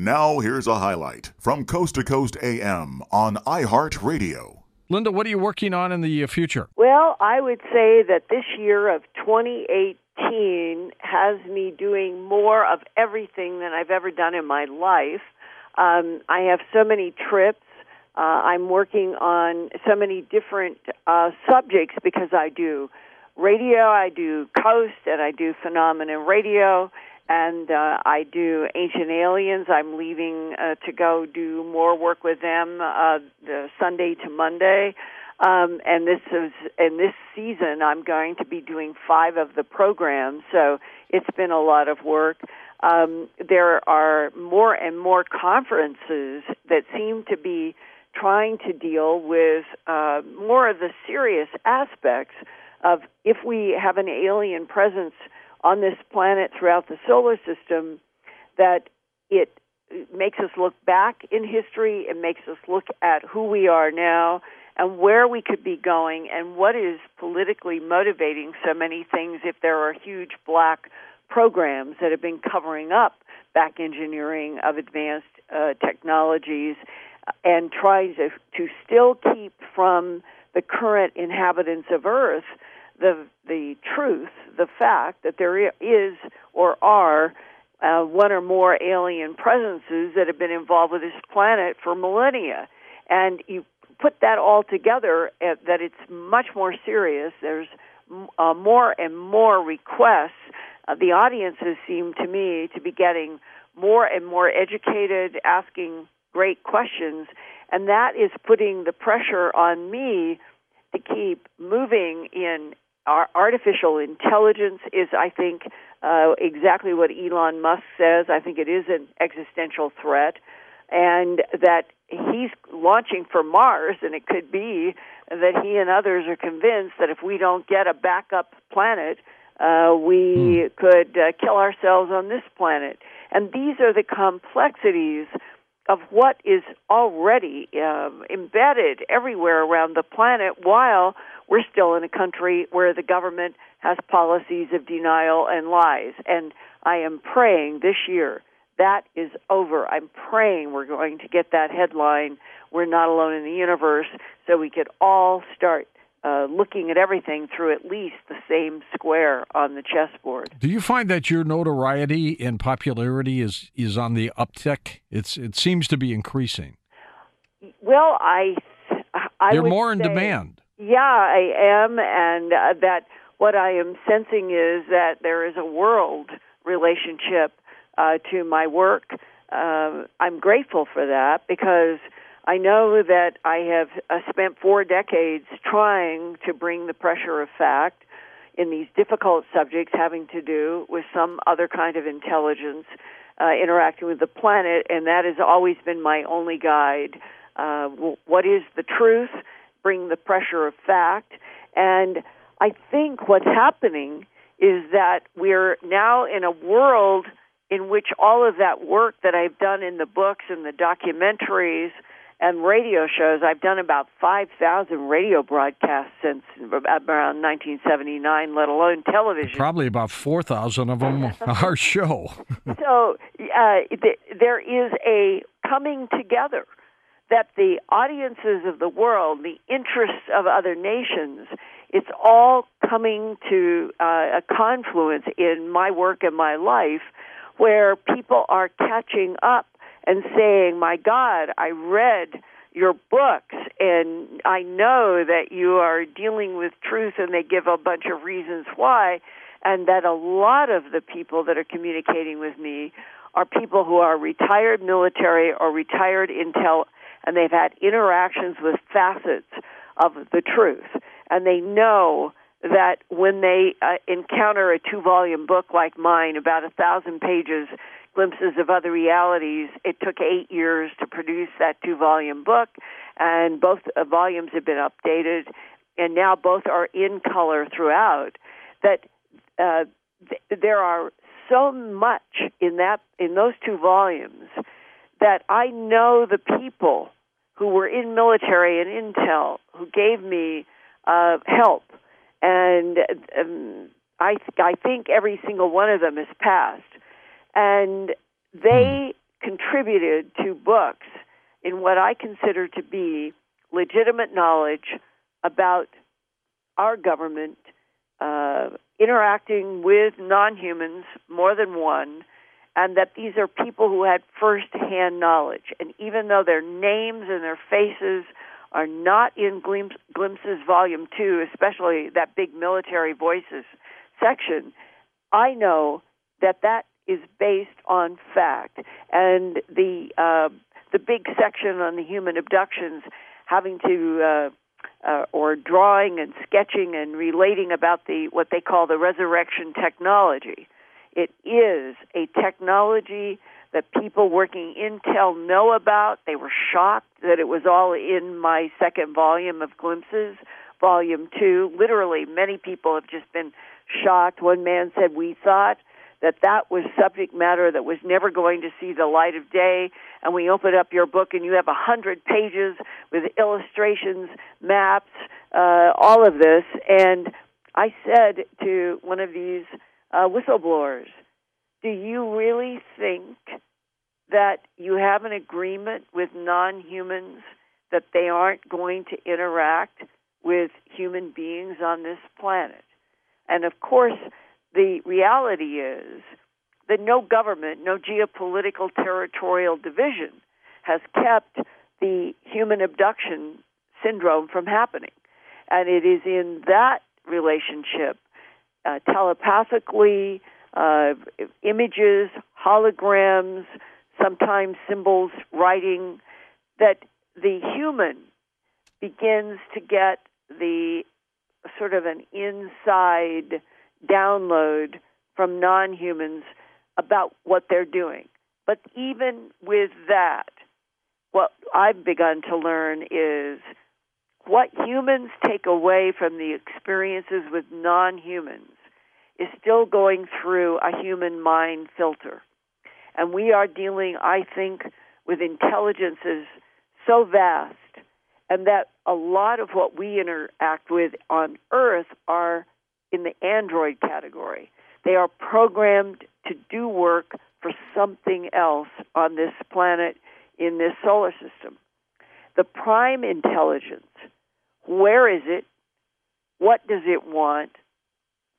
Now, here's a highlight from Coast to Coast AM on iHeartRadio. Linda, what are you working on in the uh, future? Well, I would say that this year of 2018 has me doing more of everything than I've ever done in my life. Um, I have so many trips. Uh, I'm working on so many different uh, subjects because I do radio, I do coast, and I do phenomenon radio and uh, I do Ancient Aliens. I'm leaving uh, to go do more work with them uh, the Sunday to Monday. Um, and this is in this season, I'm going to be doing five of the programs, so it's been a lot of work. Um, there are more and more conferences that seem to be trying to deal with uh, more of the serious aspects of if we have an alien presence on this planet throughout the solar system that it makes us look back in history, it makes us look at who we are now and where we could be going and what is politically motivating so many things if there are huge black programs that have been covering up back engineering of advanced uh, technologies and trying to, to still keep from the current inhabitants of Earth the the truth, the fact that there is or are uh, one or more alien presences that have been involved with this planet for millennia, and you put that all together, uh, that it's much more serious. There's uh, more and more requests. Uh, the audiences seem to me to be getting more and more educated, asking great questions, and that is putting the pressure on me to keep moving in our artificial intelligence is, I think, uh, exactly what Elon Musk says. I think it is an existential threat, and that he's launching for Mars, and it could be that he and others are convinced that if we don't get a backup planet, uh, we hmm. could uh, kill ourselves on this planet. And these are the complexities of what is already um, embedded everywhere around the planet while we're still in a country where the government has policies of denial and lies. And I am praying this year that is over. I'm praying we're going to get that headline, We're Not Alone in the Universe, so we could all start uh, looking at everything through at least the same square on the chessboard. Do you find that your notoriety and popularity is, is on the uptick? It's it seems to be increasing. Well, I, I you're more in say, demand. Yeah, I am, and uh, that what I am sensing is that there is a world relationship uh, to my work. Uh, I'm grateful for that because I know that I have uh, spent four decades trying to bring the pressure of fact in these difficult subjects having to do with some other kind of intelligence uh, interacting with the planet, and that has always been my only guide. Uh, what is the truth? Bring the pressure of fact. And I think what's happening is that we're now in a world in which all of that work that I've done in the books and the documentaries and radio shows, I've done about 5,000 radio broadcasts since around 1979, let alone television. Probably about 4,000 of them our show. so uh, th- there is a coming together that the audiences of the world, the interests of other nations, it's all coming to uh, a confluence in my work and my life where people are catching up and saying, My God, I read your books and I know that you are dealing with truth and they give a bunch of reasons why and that a lot of the people that are communicating with me are people who are retired military or retired intel and they've had interactions with facets of the truth. And they know that when they uh, encounter a two volume book like mine, about a thousand pages, Glimpses of Other Realities, it took eight years to produce that two volume book, and both uh, volumes have been updated, and now both are in color throughout. That uh, th- there are so much in that in those two volumes that I know the people who were in military and intel who gave me uh, help, and um, I th- I think every single one of them has passed, and they contributed to books in what I consider to be legitimate knowledge about our government uh, interacting with non humans, more than one, and that these are people who had first hand knowledge. And even though their names and their faces are not in Glimpse, Glimpses Volume 2, especially that big military voices section, I know that that is based on fact. And the, uh, the big section on the human abductions having to uh, uh, or drawing and sketching and relating about the what they call the resurrection technology. It is a technology that people working Intel know about. They were shocked that it was all in my second volume of Glimpses, volume two. Literally, many people have just been shocked. One man said, We thought that that was subject matter that was never going to see the light of day. And we open up your book, and you have a hundred pages with illustrations, maps, uh, all of this. And I said to one of these uh, whistleblowers, "Do you really think that you have an agreement with non-humans that they aren't going to interact with human beings on this planet?" And of course the reality is that no government, no geopolitical territorial division has kept the human abduction syndrome from happening. And it is in that relationship, uh, telepathically, uh, images, holograms, sometimes symbols, writing, that the human begins to get the sort of an inside download from non humans about what they're doing. But even with that, what I've begun to learn is what humans take away from the experiences with non humans is still going through a human mind filter. And we are dealing, I think, with intelligences so vast, and that a lot of what we interact with on Earth are in the android category. They are programmed to do work for something else on this planet in this solar system. The prime intelligence, where is it? What does it want?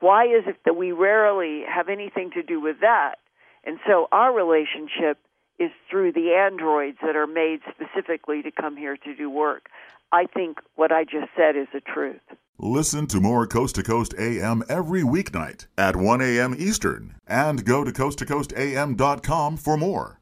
Why is it that we rarely have anything to do with that? And so our relationship is through the androids that are made specifically to come here to do work. I think what I just said is the truth. Listen to more Coast to Coast AM every weeknight at 1 a.m. Eastern and go to coasttocoastam.com for more.